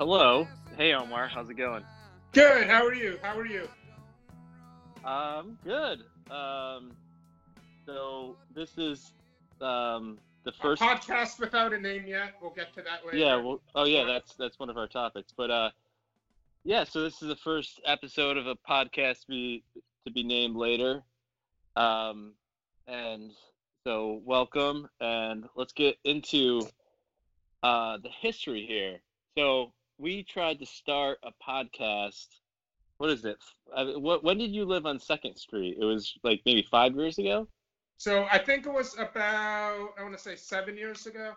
hello. Hey, Omar. How's it going? Good. How are you? How are you? Um, good. Um, so this is um the first. A podcast without a name yet. We'll get to that later. Yeah. Well. Oh, yeah. That's that's one of our topics. But uh, yeah. So this is the first episode of a podcast be to be named later. Um, and so welcome, and let's get into uh the history here. So we tried to start a podcast. What is it? Uh, What when did you live on Second Street? It was like maybe five years ago. So I think it was about I want to say seven years ago.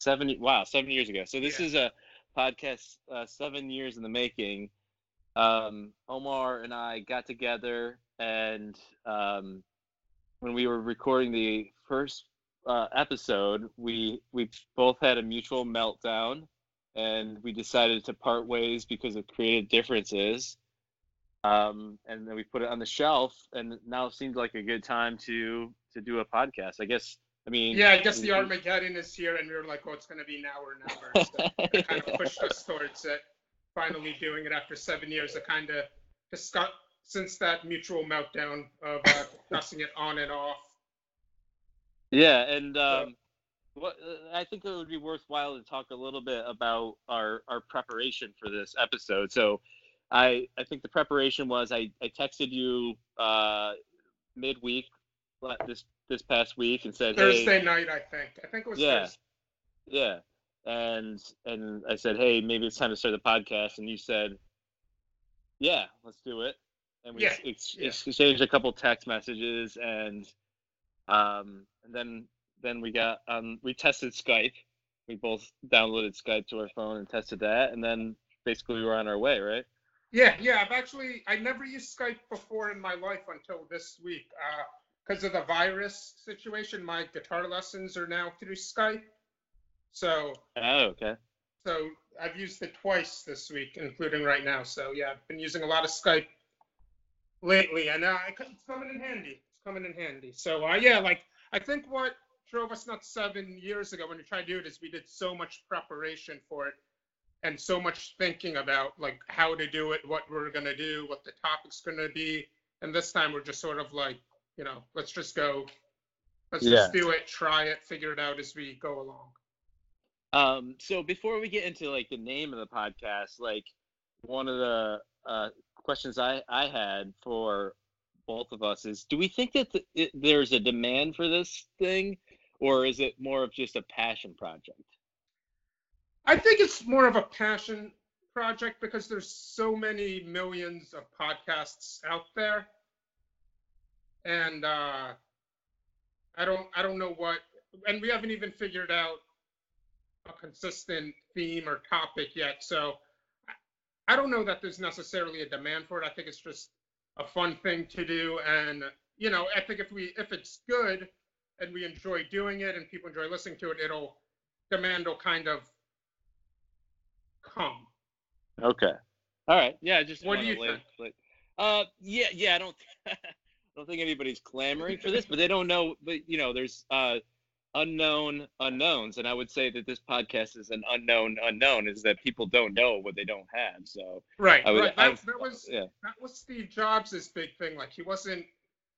Seven. Wow, seven years ago. So this Yeah. is a podcast uh, seven years in the making. Um, Omar and I got together, and um, when we were recording the first uh, episode, we we both had a mutual meltdown, and we decided to part ways because of creative differences. Um, and then we put it on the shelf, and now it seems like a good time to to do a podcast. I guess. I mean. Yeah, I guess the Armageddon is here, and we were like, "Oh, it's going to be now or never." So it kind of pushed us towards it. Finally doing it after seven years. It kind of just got since that mutual meltdown of uh, it on and off. Yeah, and um, what uh, I think it would be worthwhile to talk a little bit about our our preparation for this episode. So, I I think the preparation was I I texted you uh, midweek this this past week and said, hey, Thursday night, I think. I think it was Yeah. Thursday. yeah, and and I said, hey, maybe it's time to start the podcast, and you said, yeah, let's do it, and we Yeah, ex- yeah. exchanged a couple text messages, and um, and then then we got um, we tested Skype, we both downloaded Skype to our phone and tested that, and then basically we were on our way, right? Yeah, yeah. I've actually I never used Skype before in my life until this week. Because of the virus situation, my guitar lessons are now through Skype. So Oh, okay. so I've used it twice this week, including right now. So yeah, I've been using a lot of Skype lately, and uh, it's coming in handy. It's coming in handy. So uh, yeah, like I think what drove us nuts seven years ago when we tried to do it is we did so much preparation for it and so much thinking about like how to do it, what we're gonna do, what the topic's gonna be, and this time we're just sort of like, you know, let's just go, let's just do it, try it, figure it out as we go along. Um, so before we get into like the name of the podcast, like one of the uh, questions I, I had for both of us is, do we think that the, it, there's a demand for this thing, or is it more of just a passion project? I think it's more of a passion project because there's so many millions of podcasts out there, and uh, I don't I don't know what, and we haven't even figured out a consistent theme or topic yet. So I- don't know that there's necessarily a demand for it. I think it's just a fun thing to do, and you know I think if we if it's good and we enjoy doing it and people enjoy listening to it, it'll demand will kind of come. Okay. All right. Yeah. Just What do you lay- think? lay- uh, yeah, yeah. I don't, I don't think anybody's clamoring for this, but they don't know. But you know, there's uh, unknown unknowns, and I would say that this podcast is an unknown unknown. Is that people don't know what they don't have. So Right, I would- right. I- That, that was yeah. that was Steve Jobs' big thing. Like he wasn't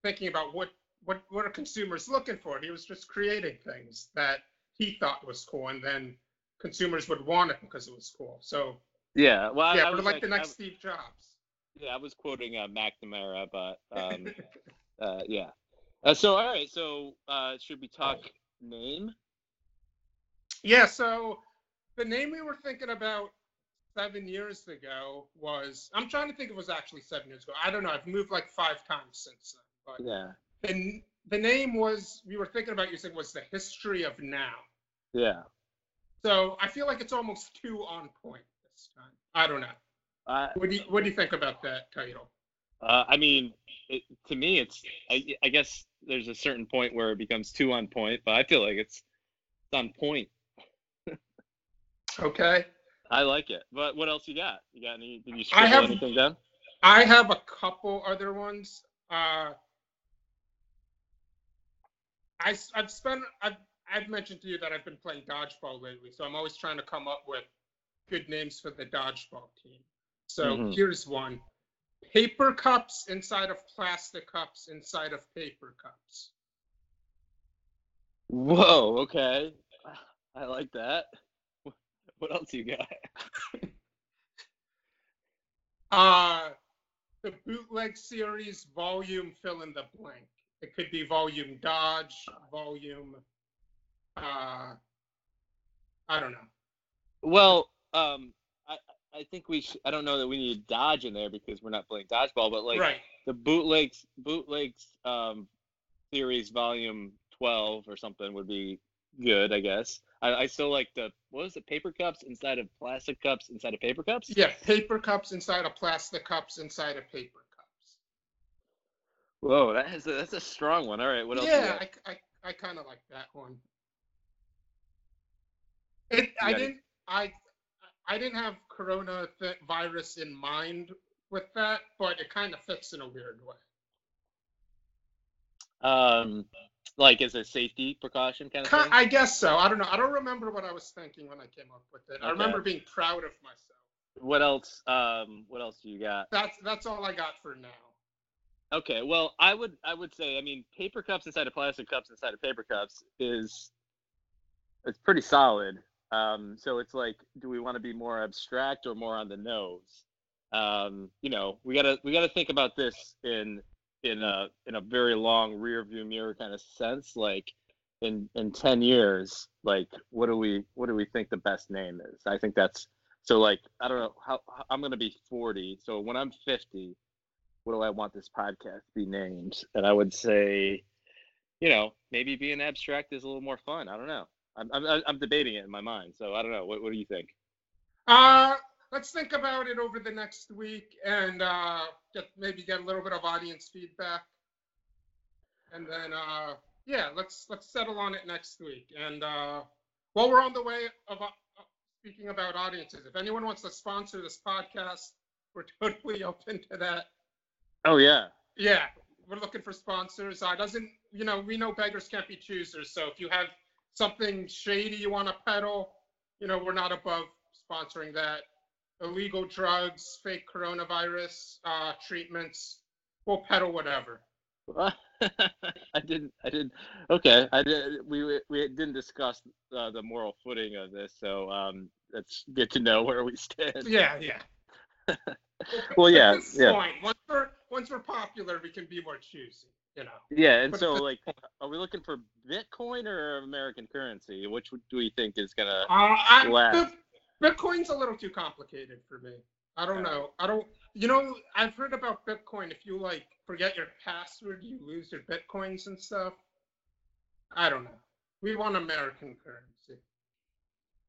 thinking about what what what are consumers looking for. He was just creating things that he thought was cool, and then consumers would want it because it was cool. So Yeah. Well, yeah, I we're was like the I- next Steve Jobs. yeah, I was quoting uh, McNamara, but um, uh, yeah. Uh, so all right. So uh, should we talk name? yeah. So the name we were thinking about seven years ago was I'm trying to think it was actually seven years ago. I don't know. I've moved like five times since then. But Yeah. The, the name was we were thinking about you using was the history of now. Yeah. So I feel like it's almost too on point this time. I don't know. I, What do you What do you think about that title? Uh, I mean, it, to me, it's. I, I guess there's a certain point where it becomes too on point, but I feel like it's, it's on point. Okay. I like it. But what else you got? You got any? Did you I scribble have- anything down? I have a couple other ones. Uh, I, have spent, I've, I've mentioned to you that I've been playing dodgeball lately, so I'm always trying to come up with good names for the dodgeball team. So Mhm. here's one paper cups inside of plastic cups inside of paper cups. Whoa. Okay. I like that. What else you got? Uh, the bootleg series volume fill in the blank. It could be volume dodge, volume. Uh, I don't know. Well, um, I I think we should. I don't know that we need dodge in there because we're not playing dodgeball, but like right. the bootlegs bootlegs um series volume 12 or something would be good i guess i, I still like the what was it paper cups inside of plastic cups inside of paper cups Yeah, paper cups inside of plastic cups inside of paper. Whoa that is a, that's a strong one all right what else yeah. I, I, I kind of like that one. It, I didn't I I didn't have corona th- virus in mind with that, but it kind of fits in a weird way. um like as a safety precaution kind of thing I guess so. I don't know. I don't remember what I was thinking when I came up with it. I remember being proud of myself. what else um what else do you got That's that's all I got for now. Okay, well, I would I would say I mean paper cups inside of plastic cups inside of paper cups is it's pretty solid. Um, so it's like, do we want to be more abstract or more on the nose? Um, you know, we gotta we gotta think about this in in a in a very long rear view mirror kind of sense. Like in in ten years, like what do we what do we think the best name is? I think that's so like I don't know how I'm gonna be forty. So when I'm fifty, what do I want this podcast to be named? And I would say, you know, maybe being abstract is a little more fun. I don't know. I'm I'm, I'm debating it in my mind. So I don't know. What what do you think? Uh, let's think about it over the next week and uh, get maybe get a little bit of audience feedback, and then uh, yeah, let's let's settle on it next week. And uh, while we're on the way of uh, speaking about audiences, if anyone wants to sponsor this podcast, we're totally open to that. Oh yeah. Yeah, we're looking for sponsors. Uh, doesn't you know we know beggars can't be choosers. So if you have something shady you want to peddle, you know we're not above sponsoring that. Illegal drugs, fake coronavirus uh, treatments, we'll peddle whatever. I didn't. I didn't. Okay. I did. We we didn't discuss uh, the moral footing of this, so um, that's good to know where we stand. Yeah, yeah. Well, yeah, yeah. point, once we're once we're popular, we can be more choosy. You know. Yeah, and But so like, are we looking for Bitcoin or American currency? Which do we think is gonna? Uh, I, Last. Bit- Bitcoin's a little too complicated for me. I don't know. I don't. You know, I've heard about Bitcoin. If you like forget your password, you lose your bitcoins and stuff. I don't know. We want American currency.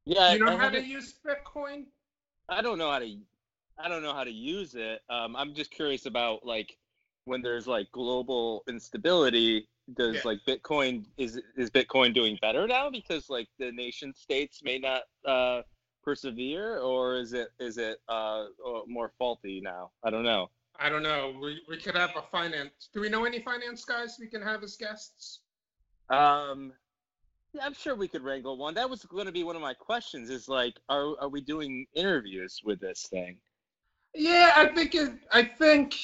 Yeah, Do you know I how to use Bitcoin? I don't know how to I don't know how to use it. Um, I'm just curious about like when there's like global instability, does Yeah. like Bitcoin is is Bitcoin doing better now because like the nation states may not uh, persevere, or is it is it uh, uh, more faulty now? I don't know. I don't know. We we could have a finance. Do we know any finance guys we can have as guests? Um, yeah, I'm sure we could wrangle one. That was going to be one of my questions. Is like, are are we doing interviews with this thing? Yeah, I think it, I think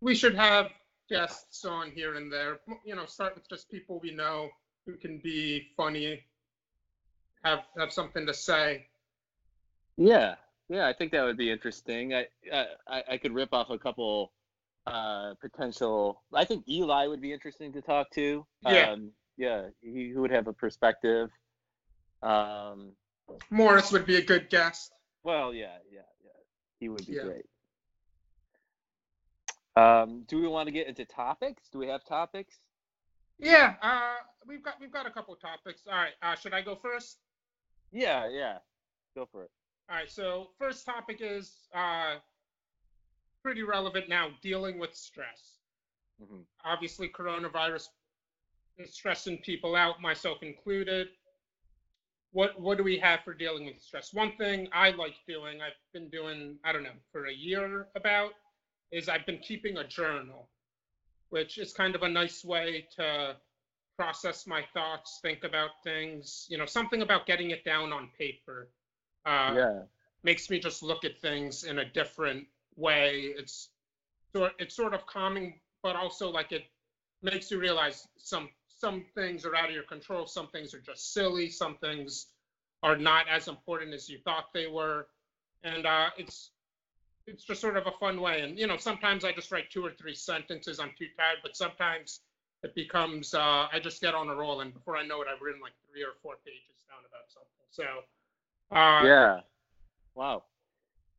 we should have guests on here and there. You know, start with just people we know who can be funny, have have something to say. Yeah, yeah, I think that would be interesting. I I, I could rip off a couple uh, potential. I think Eli would be interesting to talk to. Yeah. Um, yeah, he, he would have a perspective. Um, Morris would be a good guest. well, yeah, yeah, yeah, he would be Yeah. great. Um, do we want to get into topics? Do we have topics? Yeah, uh, we've got we've got a couple topics. All right, uh, should I go first? Yeah, yeah, go for it. All right, so first topic is uh, pretty relevant now. Dealing with stress. Mhm. Obviously, coronavirus is stressing people out, myself included. What what do we have for dealing with stress? One thing I like doing, I've been doing, I don't know, for a year about, is I've been keeping a journal, which is kind of a nice way to process my thoughts, think about things. You know, something about getting it down on paper. Uh, yeah. makes me just look at things in a different way. It's sort it's sort of calming, but also like it makes you realize some some things are out of your control, some things are just silly, some things are not as important as you thought they were, and uh, it's it's just sort of a fun way. And you know, sometimes I just write two or three sentences. I'm too tired, but sometimes it becomes uh, I just get on a roll, and before I know it, I've written like three or four pages down about something. So. Uh, yeah. Wow.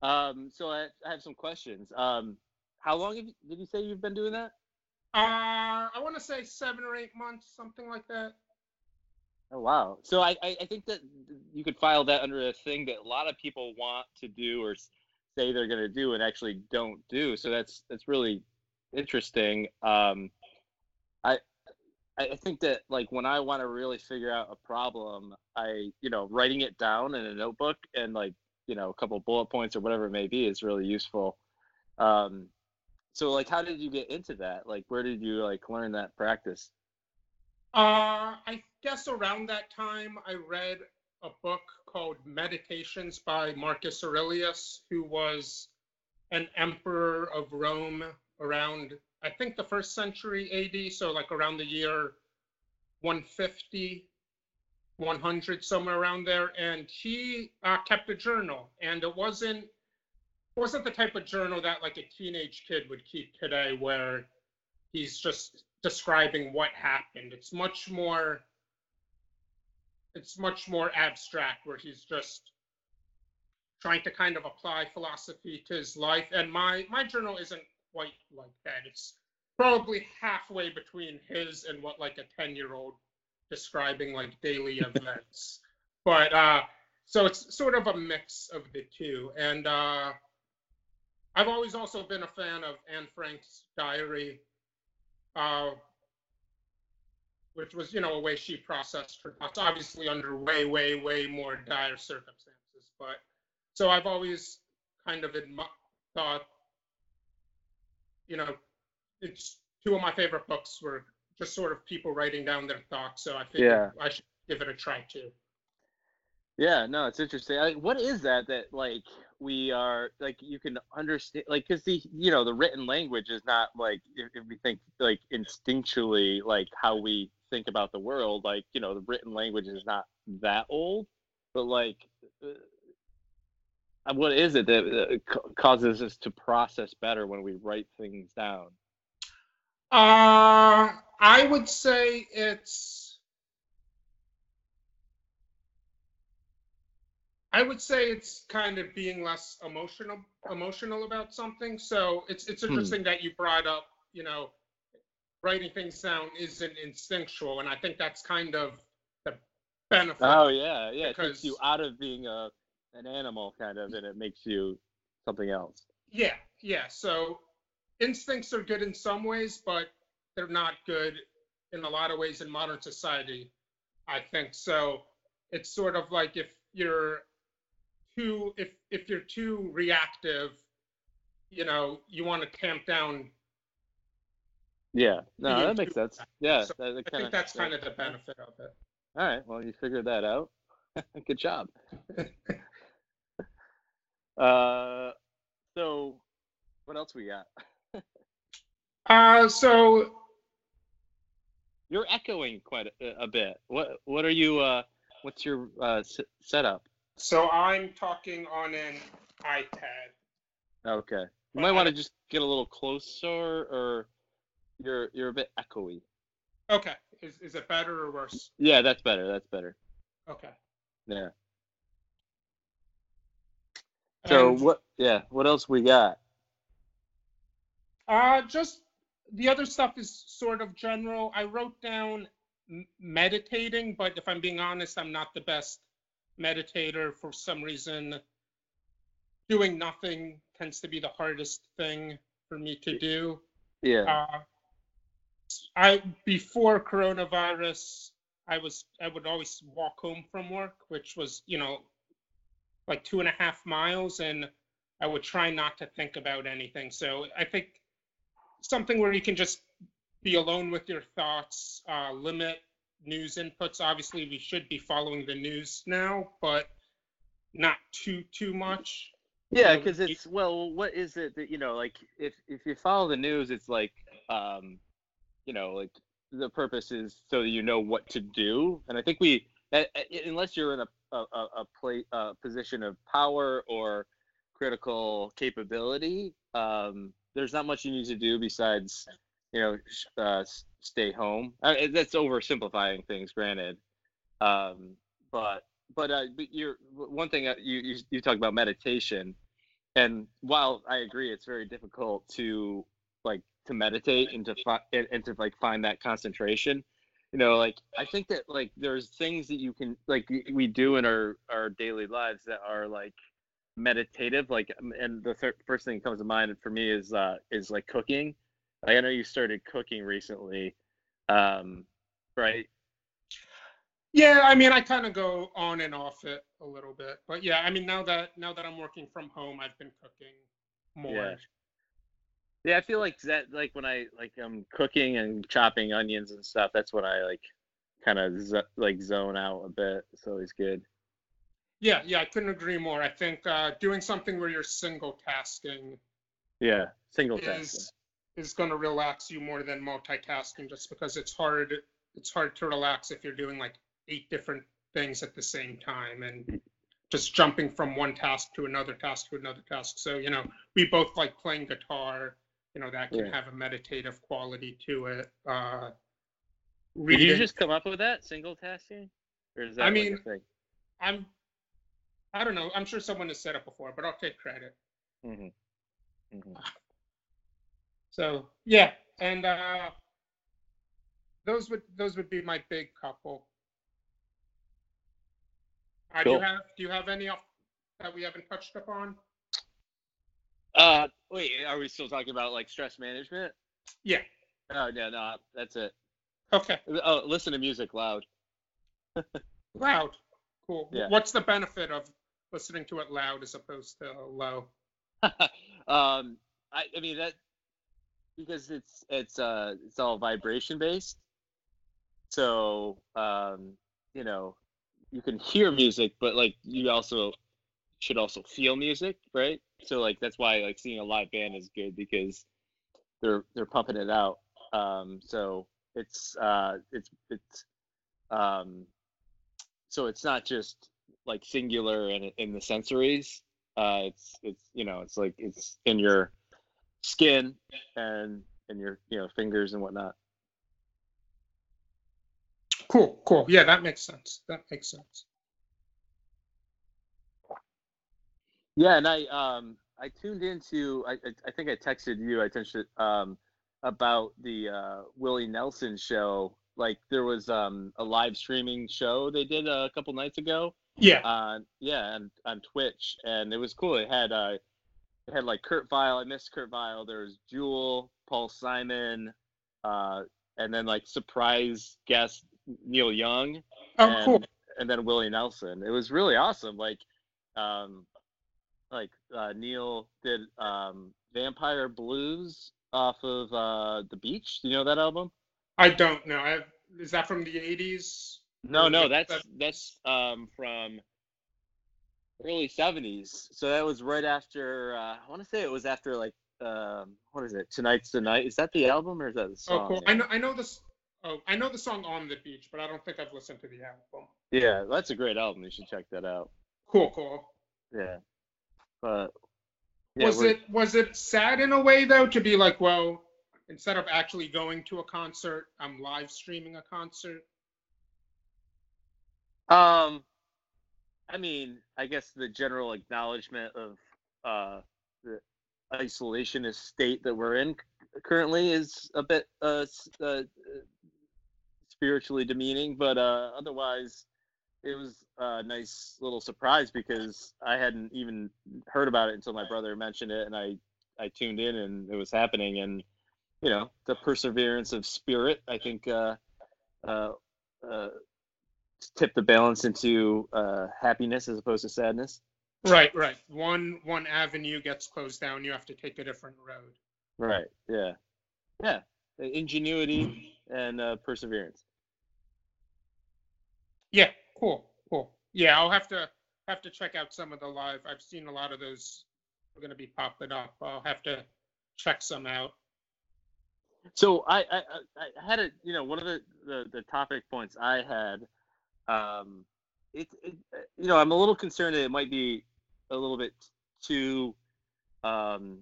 Um, so I, I have some questions. Um, how long you, did you say you've been doing that? Uh, I want to say seven or eight months, something like that. Oh wow! So I, I think that you could file that under a thing that a lot of people want to do or say they're going to do and actually don't do. So that's that's really interesting. Um, I I I think that like when I want to really figure out a problem, I you know writing it down in a notebook and like you know a couple bullet points or whatever it may be is really useful. Um, so like how did you get into that? Like where did you like learn that practice? Uh, I guess around that time, I read a book called Meditations by Marcus Aurelius, who was an emperor of Rome around, I think, the first century AD, so like around the year 150, 100, somewhere around there. And he uh, kept a journal, and it wasn't wasn't the type of journal that like a teenage kid would keep today, where he's just describing what happened. It's much more it's much more abstract where he's just trying to kind of apply philosophy to his life. And my my journal isn't quite like that. It's probably halfway between his and what like a 10 year old describing like daily events. But uh so it's sort of a mix of the two. And uh I've always also been a fan of Anne Frank's diary uh, which was, you know, a way she processed her thoughts, obviously under way, way, way more dire circumstances. But so I've always kind of admi- thought, you know, it's two of my favorite books were just sort of people writing down their thoughts. So I think Yeah. I should give it a try too. Yeah, no, it's interesting. Like, what is that that like we are like you can understand like because the you know the written language is not like if, if we think like instinctually like how we think about the world like you know the written language is not that old but like uh, what is it that uh, causes us to process better when we write things down? Uh, I would say it's. I would say it's kind of being less emotional emotional about something. So it's it's Hmm. interesting that you brought up, you know, writing things down isn't instinctual, and I think that's kind of the benefit. Oh yeah, yeah. It takes you out of being a an animal kind of, and it makes you something else. Yeah, yeah. So instincts are good in some ways, but they're not good in a lot of ways in modern society, I think. So it's sort of like if you're too if if you're too reactive, you know, you want to tamp down. Yeah, no, that makes sense. Yeah, So that, that I kinda, think that's kind of the benefit of it. All right, well, you figured that out. Good job. uh, so what else we got? Uh so You're echoing quite a, a bit. What what are you? Uh, what's your uh, s- setup? So I'm talking on an iPad. Okay, you might I want to just get a little closer, or you're you're a bit echoey. Okay. Is is it better or worse? Yeah, that's better. That's better. Okay. Yeah. So And- what? Yeah, what else we got? Uh, just the other stuff is sort of general. I wrote down m- meditating, but if I'm being honest, I'm not the best meditator for some reason. Doing nothing tends to be the hardest thing for me to do. Yeah. Uh, I before coronavirus, I was I would always walk home from work, which was you know like two and a half miles, and I would try not to think about anything. So I think something where you can just be alone with your thoughts, uh, limit news inputs. Obviously, we should be following the news now, but not too too much. Yeah, because it's well, what is it that you know, like if if you follow the news, it's like, um, you know, like the purpose is so you know what to do, and I think we, unless you're in a a a, a play a position of power or critical capability, um, there's not much you need to do besides, you know, uh, stay home. It- that's oversimplifying things, granted, um, but but uh, but you're one thing uh, you you you talk about meditation. And while I agree it's very difficult to like to meditate and to find and, to like find that concentration, you know, like I think that like there's things that you can like we do in our our daily lives that are like meditative like um, and the first thing that comes to mind for me is uh is like cooking like, i know you started cooking recently um right Yeah, I mean, I kind of go on and off it a little bit, but yeah, I mean, now that now that I'm working from home, I've been cooking more. Yeah. Yeah, I feel like that like when I like I'm cooking and chopping onions and stuff, that's when I like kind of z- like zone out a bit. It's always good. Yeah, yeah, I couldn't agree more. I think uh, doing something where you're single tasking Yeah, single tasking. is is going to relax you more than multitasking, just because it's hard. It's hard to relax if you're doing like eight different things at the same time and just jumping from one task to another task to another task. So you know, we both like playing guitar. You know, that can Yeah. have a meditative quality to it. Uh, Did you just come up with that single tasking, or is that I like, mean- I'm. I don't know. I'm sure someone has said it before, but I'll take credit. hmm hmm So yeah, and uh, those would those would be my big couple. Uh, Do you have do you have any that we haven't touched upon? Uh, wait, are we still talking about like stress management? Yeah. Oh no, no, that's it. Okay. Oh, listen to music loud. Loud. Cool. Yeah. What's the benefit of listening to it loud as opposed to low? um, I, I mean that because it's it's uh it's all vibration based. So um, you know, you can hear music, but like you also should also feel music, right? So like that's why like seeing a live band is good because they're they're pumping it out. Um, so it's uh it's it's um so it's not just like singular in in the sensories uh it's it's you know it's like it's in your skin and and your you know fingers and whatnot Cool. Cool. Yeah, that makes sense. That makes sense. yeah and i um i tuned into i i, I think i texted you i texted um about the uh willie nelson show like there was um a live streaming show they did a couple nights ago Yeah. on yeah on, on twitch and it was cool it had uh it had like kurt vile i missed kurt vile there was jewel paul simon uh and then like surprise guest neil young oh, and, cool. and then willie nelson it was really awesome like um like uh neil did um vampire blues off of uh the beach do you know that album I don't know. I, is that from the 80s? No, no, that's that's um from early seventies. So that was right after uh, I want to say it was after like um what is it? Tonight's the night. Is that the album or is that the song? Oh, song? cool. I know. I know this. Oh, I know the song "On the Beach," but I don't think I've listened to the album. Yeah, that's a great album. You should check that out. Cool, cool. Yeah, but yeah, was we're- it was it sad in a way though to be like, well, instead of actually going to a concert, I'm live streaming a concert? Um, I mean, I guess the general acknowledgement of uh, the isolationist state that we're in currently is a bit uh, uh, spiritually demeaning, but uh, otherwise, it was a nice little surprise because I hadn't even heard about it until my brother mentioned it, and I I tuned in and it was happening, and you know the perseverance of spirit. I think uh, uh, uh, tip the balance into uh, happiness as opposed to sadness. Right, right. One one avenue gets closed down, you have to take a different road. Right. Yeah. Yeah. Ingenuity and uh, perseverance. Yeah, cool, cool. Yeah, I'll have to have to check out some of the live. I've seen a lot of those are going to be popping up. I'll have to check some out. So I, I, I had a you know one of the, the, the topic points I had, um, it, it you know I'm a little concerned that it might be a little bit too um,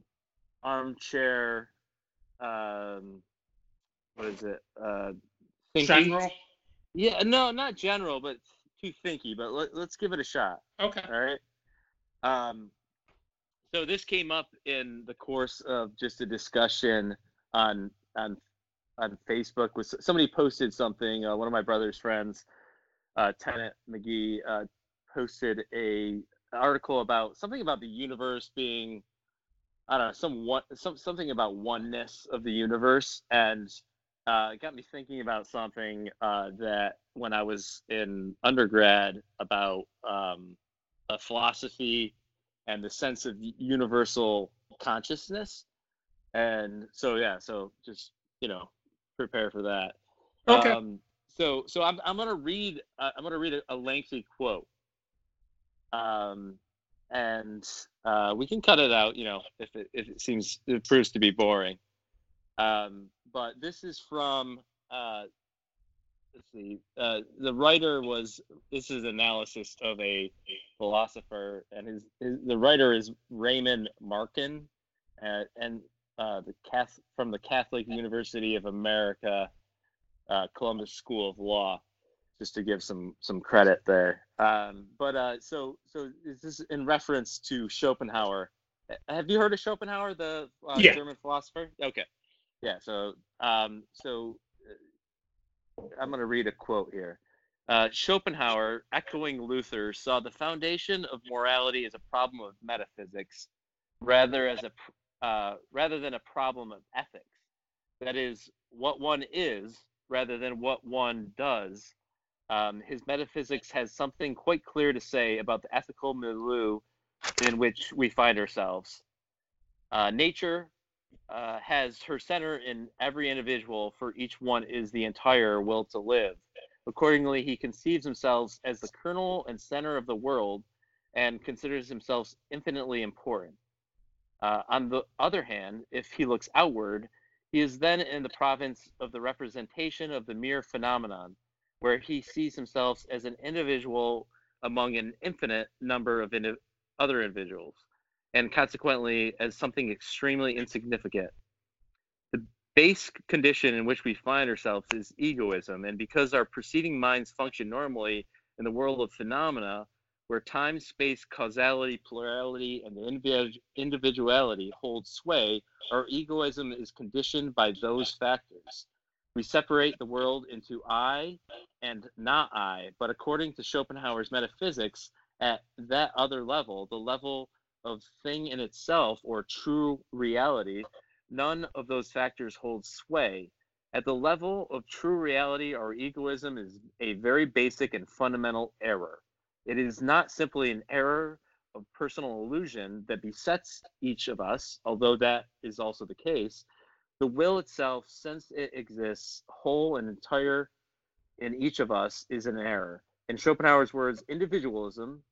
armchair. Um, what is it? Uh, thinking. General. Yeah, no, not general, but too thinky. But let, let's give it a shot. Okay. All right. Um, so this came up in the course of just a discussion on on on Facebook. Was somebody posted something? Uh, one of my brother's friends, uh, Tennant McGee, uh, posted a article about something about the universe being, I don't know, some one some something about oneness of the universe, and uh, it got me thinking about something uh, that when I was in undergrad about um, a philosophy and the sense of universal consciousness. And so yeah, so just you know, prepare for that. Okay. Um, so so I'm I'm gonna read uh, I'm gonna read a, a lengthy quote. Um, and uh, we can cut it out, you know, if it if it seems it proves to be boring. Um, but this is from uh, let's see, uh, the writer was this is analysis of a philosopher, and his, his the writer is Raymond Markin, uh, and uh, the Cath from the Catholic University of America, uh, Columbus School of Law, just to give some some credit there. Um, but uh, so so is this in reference to Schopenhauer? Have you heard of Schopenhauer, the uh, Yeah. German philosopher? Okay, yeah. So um, so I'm going to read a quote here. Uh, Schopenhauer, echoing Luther, saw the foundation of morality as a problem of metaphysics, rather as a uh, rather than a problem of ethics. That is, what one is rather than what one does. Um, his metaphysics has something quite clear to say about the ethical milieu in which we find ourselves. Uh, nature uh, has her center in every individual, for each one is the entire will to live. Accordingly, he conceives himself as the kernel and center of the world and considers himself infinitely important. Uh, on the other hand, if he looks outward, he is then in the province of the representation of the mere phenomenon, where he sees himself as an individual among an infinite number of other individuals and consequently as something extremely insignificant. The base condition in which we find ourselves is egoism, and because our preceding minds function normally in the world of phenomena, where time, space, causality, plurality, and individu- individuality hold sway, our egoism is conditioned by those factors. We separate the world into I and not I, but according to Schopenhauer's metaphysics, at that other level, the level of thing in itself or true reality, none of those factors hold sway. At the level of true reality, our egoism is a very basic and fundamental error. It is not simply an error of personal illusion that besets each of us, although that is also the case. The will itself, since it exists whole and entire in each of us, is an error. In Schopenhauer's words, individualism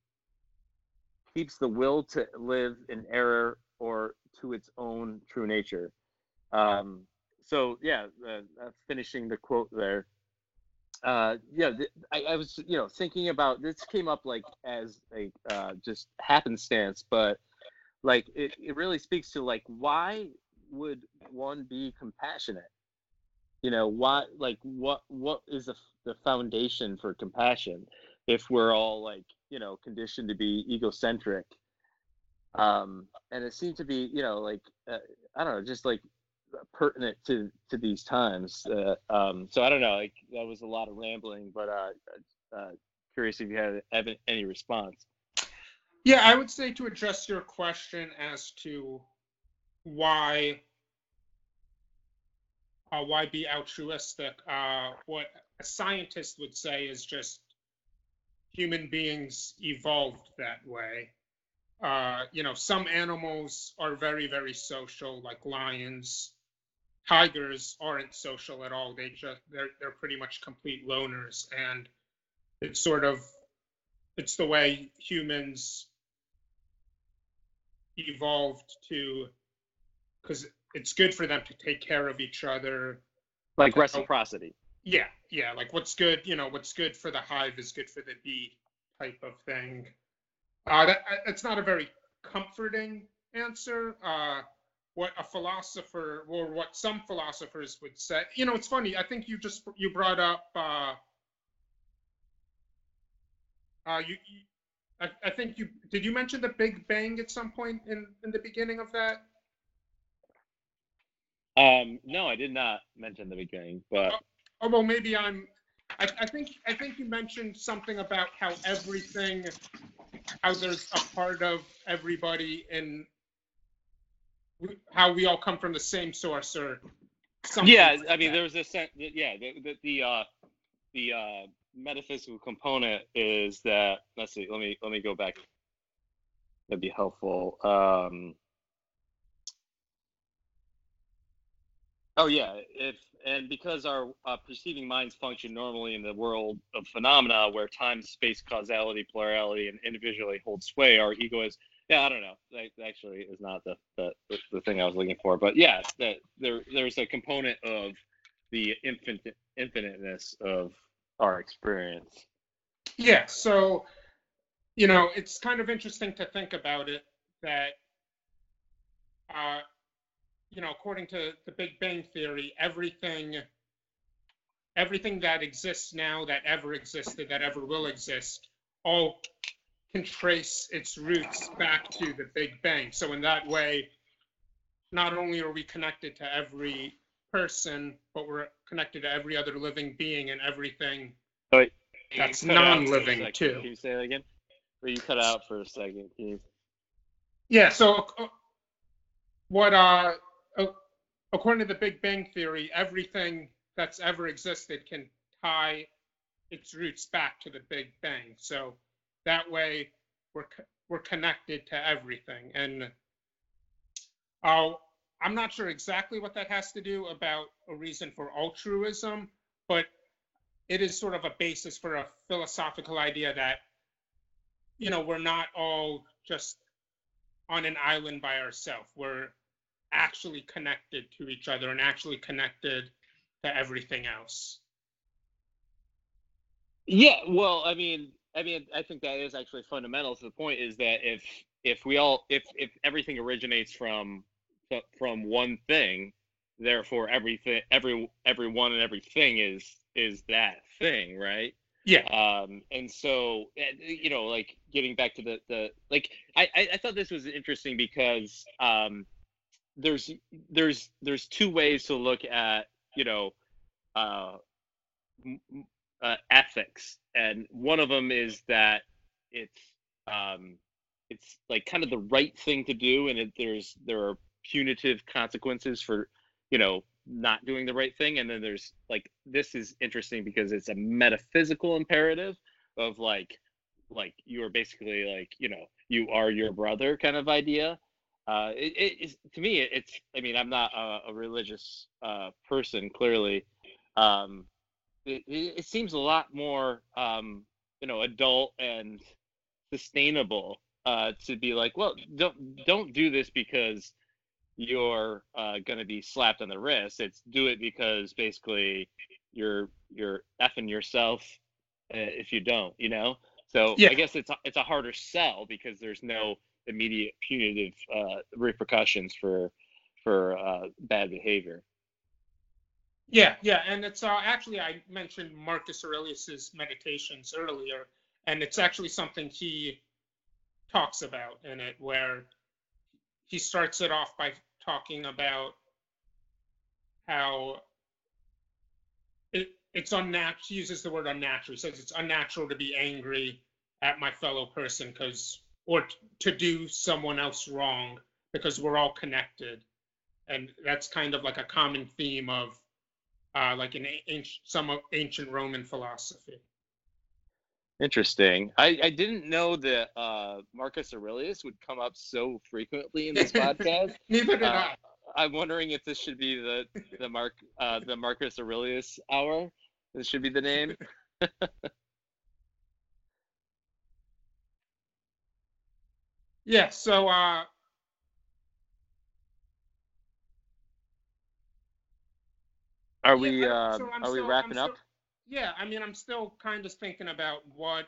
keeps the will to live in error or to its own true nature. Um, so yeah, uh, uh, finishing the quote there. Uh, yeah, th- I, I was you know thinking about this came up like as a uh, just happenstance, but like it, it really speaks to like why would one be compassionate? You know why like what what is the the foundation for compassion if we're all like you know conditioned to be egocentric um and it seemed to be you know like uh, i don't know just like pertinent to to these times uh, um so i don't know like that was a lot of rambling but uh uh curious if you had any response. Yeah, I would say to address your question as to why uh, why be altruistic, uh, what a scientist would say is just human beings evolved that way. Uh, you know, some animals are very, very social, like lions. Tigers aren't social at all. They just they're they're pretty much complete loners, and it's sort of it's the way humans evolved to because it's good for them to take care of each other. Like reciprocity. Yeah, yeah, like what's good, you know, what's good for the hive is good for the bee type of thing. Uh, that it's not a very comforting answer. Uh, what a philosopher or what some philosophers would say. You know, it's funny. I think you just you brought up. Uh, uh, you, you I, I think you did. You mention the Big Bang at some point in in the beginning of that. Um, no, I did not mention the Big Bang, but oh well, maybe I'm. I, I think I think you mentioned something about how everything, how there's a part of everybody in how we all come from the same source or something. yeah, like I mean, that. there was a sen- yeah, the the the uh, the uh, metaphysical component is that let's see, let me let me go back. That'd be helpful. Um, oh yeah, if and because our uh, perceiving minds function normally in the world of phenomena where time, space, causality, plurality, and individually hold sway, our ego is yeah, I don't know. That actually is not the the, the thing I was looking for, but yeah, that there there's a component of the infinite infiniteness of our experience. Yeah, so you know, it's kind of interesting to think about it that uh you know, according to the Big Bang theory, everything everything that exists now that ever existed that ever will exist all can trace its roots back to the Big Bang. So in that way, not only are we connected to every person, but we're connected to every other living being and everything wait, That's you cut out for a non-living, too. Can you say that again? Or you cut out for a second? You... Yeah, so uh, what uh uh, according to the Big Bang theory, everything that's ever existed can tie its roots back to the Big Bang. So that way we're we're connected to everything. And I'm not sure exactly what that has to do about a reason for altruism, but it is sort of a basis for a philosophical idea that you know we're not all just on an island by ourselves. We're actually connected to each other and actually connected to everything else. Yeah, well, I mean, I mean, I think that is actually fundamental to the point is that if if we all if if everything originates from from one thing, therefore everything every everyone and everything is is that thing, right? Yeah. um and so you know like getting back to the the like I, I thought this was interesting because um there's there's there's two ways to look at you know uh, uh ethics. And one of them is that it's um it's like kind of the right thing to do and it, there's there are punitive consequences for you know not doing the right thing. And then there's like this is interesting because it's a metaphysical imperative of like like you are basically like you know you are your brother kind of idea. Uh it, it is to me it's i mean i'm not a, a religious uh person clearly. Um it, it seems a lot more um you know adult and sustainable uh to be like well don't don't do this because you're uh, going to be slapped on the wrist. It's do it because basically you're you're effing yourself uh, if you don't, you know. So Yeah. I guess it's a, it's a harder sell because there's no immediate punitive uh, repercussions for for uh, bad behavior. Yeah, yeah, and it's uh, actually I mentioned Marcus Aurelius's meditations earlier, and it's actually something he talks about in it, where he starts it off by talking about how it, it's unnatural. He uses the word unnatural. He says it's unnatural to be angry at my fellow person because, or t- to do someone else wrong because we're all connected, and that's kind of like a common theme of, uh, like in ancient, some of ancient Roman philosophy. Interesting. I, I didn't know that uh, Marcus Aurelius would come up so frequently in this podcast. Neither did Uh, I. I'm wondering if this should be the the Mark uh, the Marcus Aurelius hour. This should be the name. Yeah. So, uh, Are Yeah, we uh, so I'm are we wrapping I'm up? yeah, I mean, I'm still kind of thinking about what,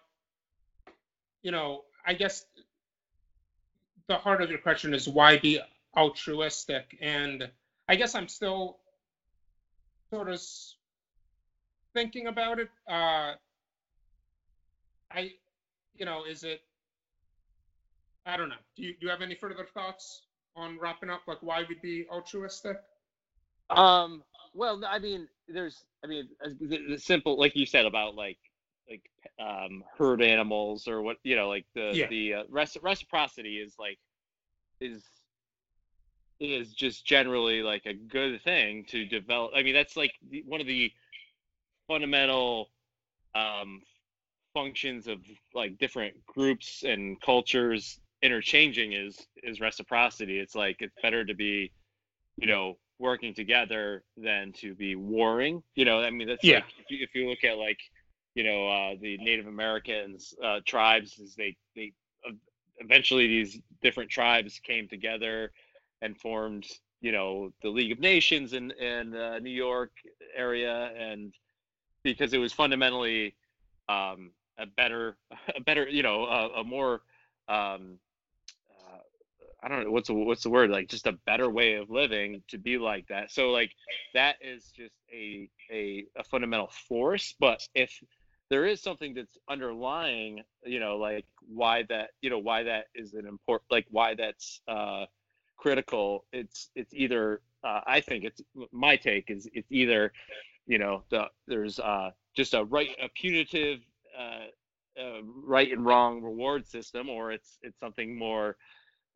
you know, I guess the heart of your question is why be altruistic? And I guess I'm still sort of thinking about it. Uh, I, you know, is it, I don't know. Do you, do you have any further thoughts on wrapping up? Like, why we'd be altruistic? Um. Well, I mean, there's, I mean, the, the simple, like you said about like, like, um, herd animals or what, you know, like the Yeah. the uh, reci- reciprocity is like, is is just generally like a good thing to develop. I mean, that's like one of the fundamental um, functions of like different groups and cultures interchanging is is reciprocity. It's like it's better to be, you know, working together than to be warring. You know, I mean, that's Yeah. like if you, if you look at like, you know, uh, the Native Americans uh, tribes, is they they uh, eventually these different tribes came together and formed, you know, the League of Nations in in uh, New York area, and because it was fundamentally um, a better, a better, you know, a, a more um, I don't know what's the, what's the word like just a better way of living to be like that. So like that is just a a, a fundamental force. But if there is something that's underlying, you know, like why that you know why that is an important like why that's uh, critical. It's it's either uh, I think it's my take is it's either you know the there's uh, just a right a punitive uh, uh, right and wrong reward system, or it's it's something more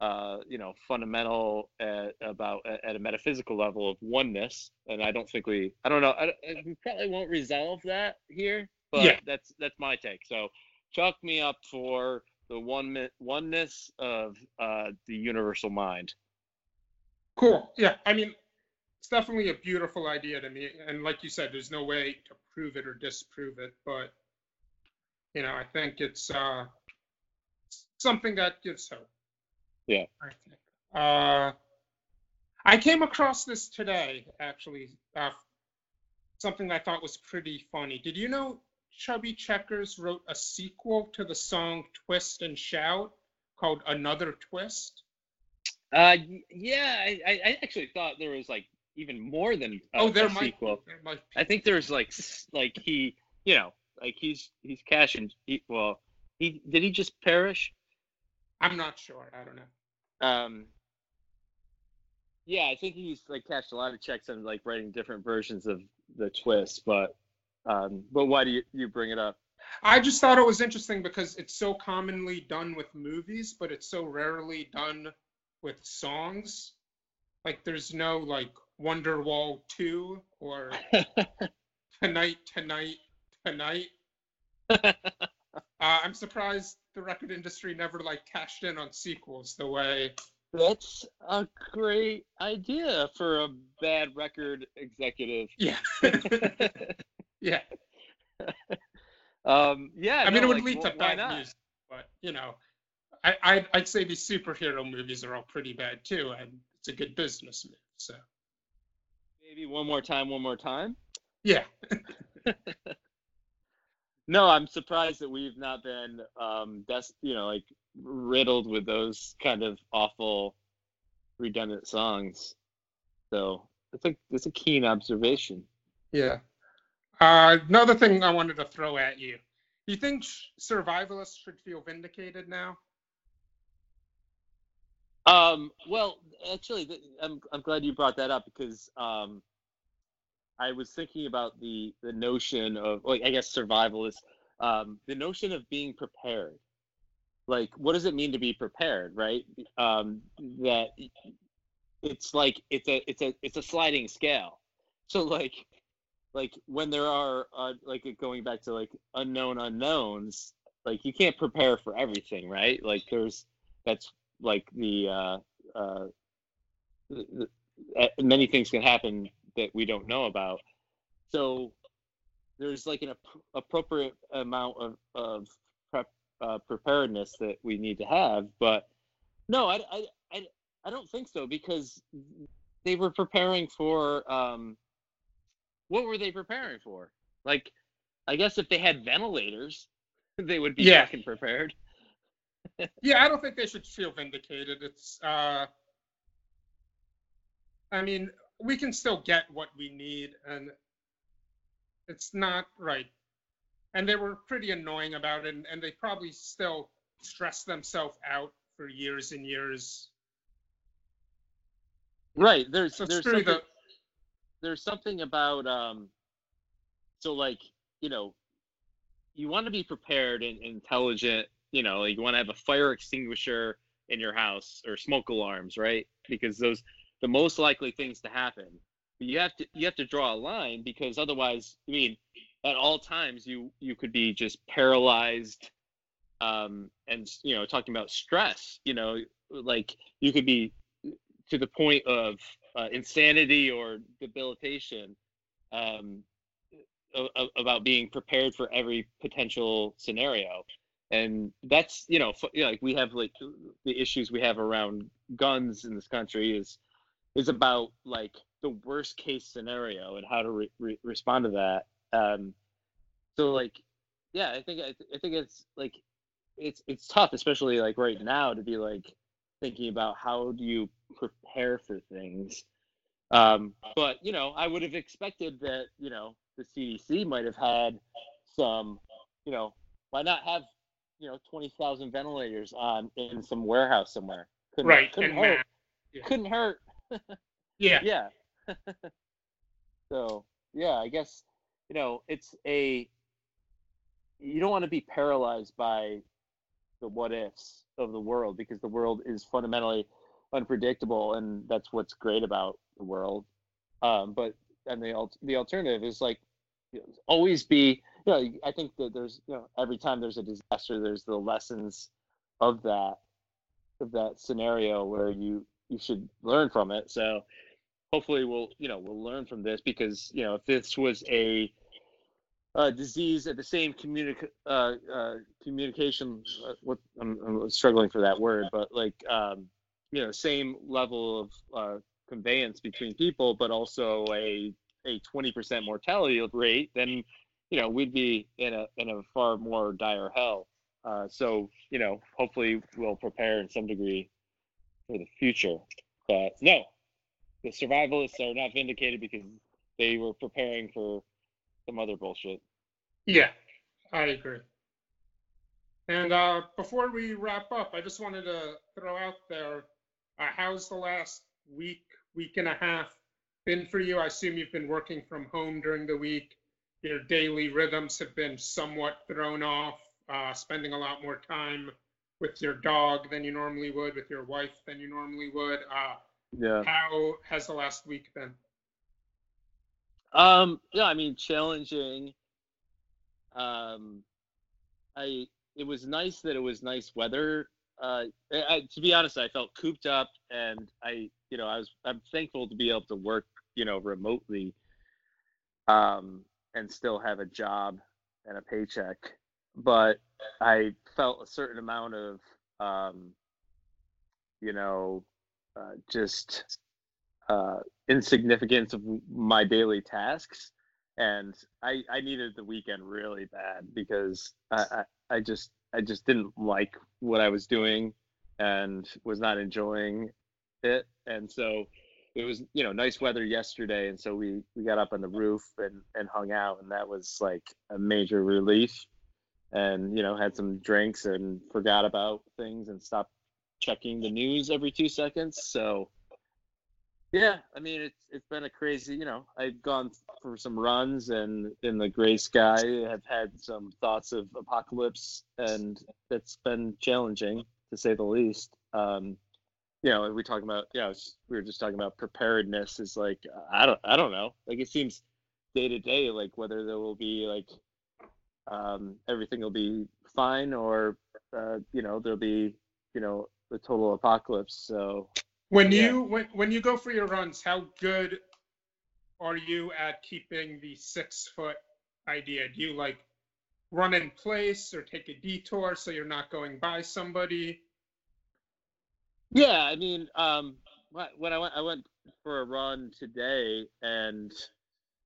uh, you know fundamental at, about at a metaphysical level of oneness. And I don't think we I don't know I, we probably won't resolve that here, but Yeah. that's that's my take. So chalk me up for the one oneness of uh, the universal mind. Cool. Yeah. I mean, it's definitely a beautiful idea to me. And like you said, there's no way to prove it or disprove it. But, you know, I think it's uh, something that gives hope. Yeah. I think. Uh, I came across this today, actually. Uh, something I thought was pretty funny. Did you know Chubby Checkers wrote a sequel to the song Twist and Shout called Another Twist? Uh, yeah, I, I actually thought there was like even more than a, oh, there a might sequel. There might be. I think there's like like he, you know, like he's he's cashing. He, well, he did he just perish? I'm not sure. I don't know. Um. Yeah, I think he's like cashed a lot of checks on like writing different versions of the twist, but um, but why do you you bring it up? I just thought it was interesting because it's so commonly done with movies, but it's so rarely done with songs. Like there's no like Wonderwall 2 or Tonight, Tonight, Tonight. Uh, I'm surprised the record industry never like cashed in on sequels the way. That's a great idea for a bad record executive. Yeah. yeah. um, yeah, I mean, no, it would like, lead to bad not? music, but you know, I, I'd, I'd say these superhero movies are all pretty bad too, and it's a good business move. So Maybe one more time, one more time. yeah, No, I'm surprised that we've not been, um, that's you know, like riddled with those kind of awful, redundant songs. So it's a it's a keen observation. yeah. Uh, another thing I wanted to throw at you: you think sh- survivalists should feel vindicated now? Um, well, actually, I'm I'm glad you brought that up because um, I was thinking about the the notion of like I guess survival is um, the notion of being prepared. Like, what does it mean to be prepared, right? Um, that it's like it's a it's a it's a sliding scale. So like like when there are uh, like going back to like unknown unknowns, like you can't prepare for everything, right? Like there's that's like the uh, uh, the, uh, many things can happen that we don't know about. So there's like an ap- appropriate amount of, of prep, uh, preparedness that we need to have. But no, I, I, I, I don't think so because they were preparing for, um, what were they preparing for? Like, I guess if they had ventilators, they would be Yeah. fucking prepared. Yeah, I don't think they should feel vindicated. It's, uh, I mean, we can still get what we need, and it's not right. And they were pretty annoying about it, and, and they probably still stress themselves out for years and years. Right. There's, So there's something, the there's something about um so like you know you want to be prepared and intelligent you know like you want to have a fire extinguisher in your house or smoke alarms right because those the most likely things to happen. But you have to you have to draw a line because otherwise i mean at all times you you could be just paralyzed um and you know talking about stress you know like you could be to the point of uh, insanity or debilitation um, about being prepared for every potential scenario. And that's you know, f- you know like we have like the issues we have around guns in this country is is about like the worst case scenario and how to re- re- respond to that um so like yeah i think I, th- I think it's like it's it's tough especially like right now to be like thinking about how do you prepare for things um, but you know, I would have expected that you know the CDC might have had some, you know, why not have you know twenty thousand ventilators on in some warehouse somewhere? Couldn't, right couldn't and hurt. Yeah. Couldn't hurt. Yeah. Yeah. so yeah, I guess you know it's a you don't want to be paralyzed by the what ifs of the world because the world is fundamentally unpredictable and that's what's great about the world um, but and the the alternative is like you know, always be you know i think that there's you know every time there's a disaster there's the lessons of that of that scenario where you you should learn from it so hopefully we'll you know we'll learn from this because you know if this was a disease at the same communica- uh, uh, communication. Uh, what I'm, I'm struggling for that word, but like um, you know, same level of uh, conveyance between people, but also a a 20% mortality rate, then you know we'd be in a in a far more dire hell. Uh, so you know, hopefully we'll prepare in some degree for the future. But no, the survivalists are not vindicated because they were preparing for some other bullshit. Yeah, I agree. And uh, before we wrap up, I just wanted to throw out there, uh, how's the last week, week and a half been for you? I assume you've been working from home during the week. Your daily rhythms have been somewhat thrown off, uh, spending a lot more time with your dog than you normally would, with your wife than you normally would. Uh, Yeah. how has the last week been? Um, yeah, I mean, challenging. Um, I it was nice that it was nice weather. Uh, I, I- to be honest, I felt cooped up, and I, you know, I was I'm thankful to be able to work, you know, remotely, um, and still have a job and a paycheck. But I felt a certain amount of, um, you know, uh, just uh, insignificance of my daily tasks. And I, I needed the weekend really bad because I, I, I just I just didn't like what I was doing and was not enjoying it. And so it was you know nice weather yesterday. And so we we got up on the roof and and hung out. And that was like a major relief and you know had some drinks and forgot about things and stopped checking the news every two seconds so Yeah, I mean it's it's been a crazy, you know. I've gone for some runs and in the gray sky have had some thoughts of apocalypse and it's been challenging to say the least. Um, you know, we talking about yeah, it's- we were just talking about preparedness is like I don't I don't know. Like it seems day to day like whether there will be like um everything will be fine or uh, you know, there'll be, you know, the total apocalypse. So When Yeah. you when when you go for your runs, how good are you at keeping the six foot idea? Do you like run in place or take a detour so you're not going by somebody? Yeah, I mean, um, when I went, I went for a run today, and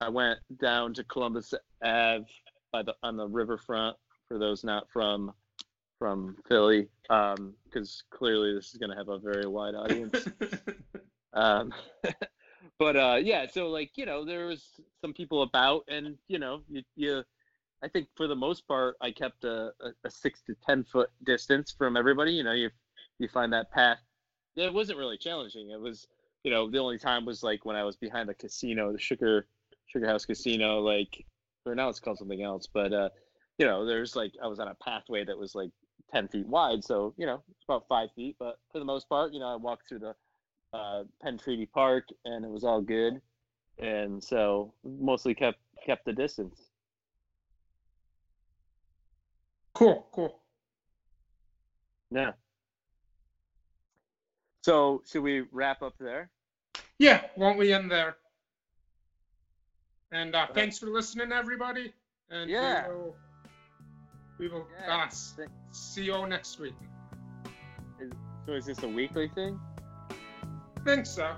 I went down to Columbus Ave by the on the riverfront. For those not from from Philly, because clearly this is going to have a very wide audience. Um, but uh, yeah, so like you know, there was some people about, and you know, you, you I think for the most part, I kept a, a, a six to ten foot distance from everybody. You know, you you find that path. It wasn't really challenging. It was, you know, the only time was like when I was behind the casino, the Sugar Sugar House Casino, like, or now it's called something else. But uh, you know, there's like I was on a pathway that was like ten feet wide, so you know, it's about five feet. But for the most part, you know, I walked through the uh, Penn Treaty Park, and it was all good. And so mostly kept kept the distance. cool, cool. Yeah. So should we wrap up there? Yeah, won't we end there? And uh, thanks for listening, everybody. And Yeah. we will, we will Yeah. uh, see you all next week. So is this a weekly thing? I think so.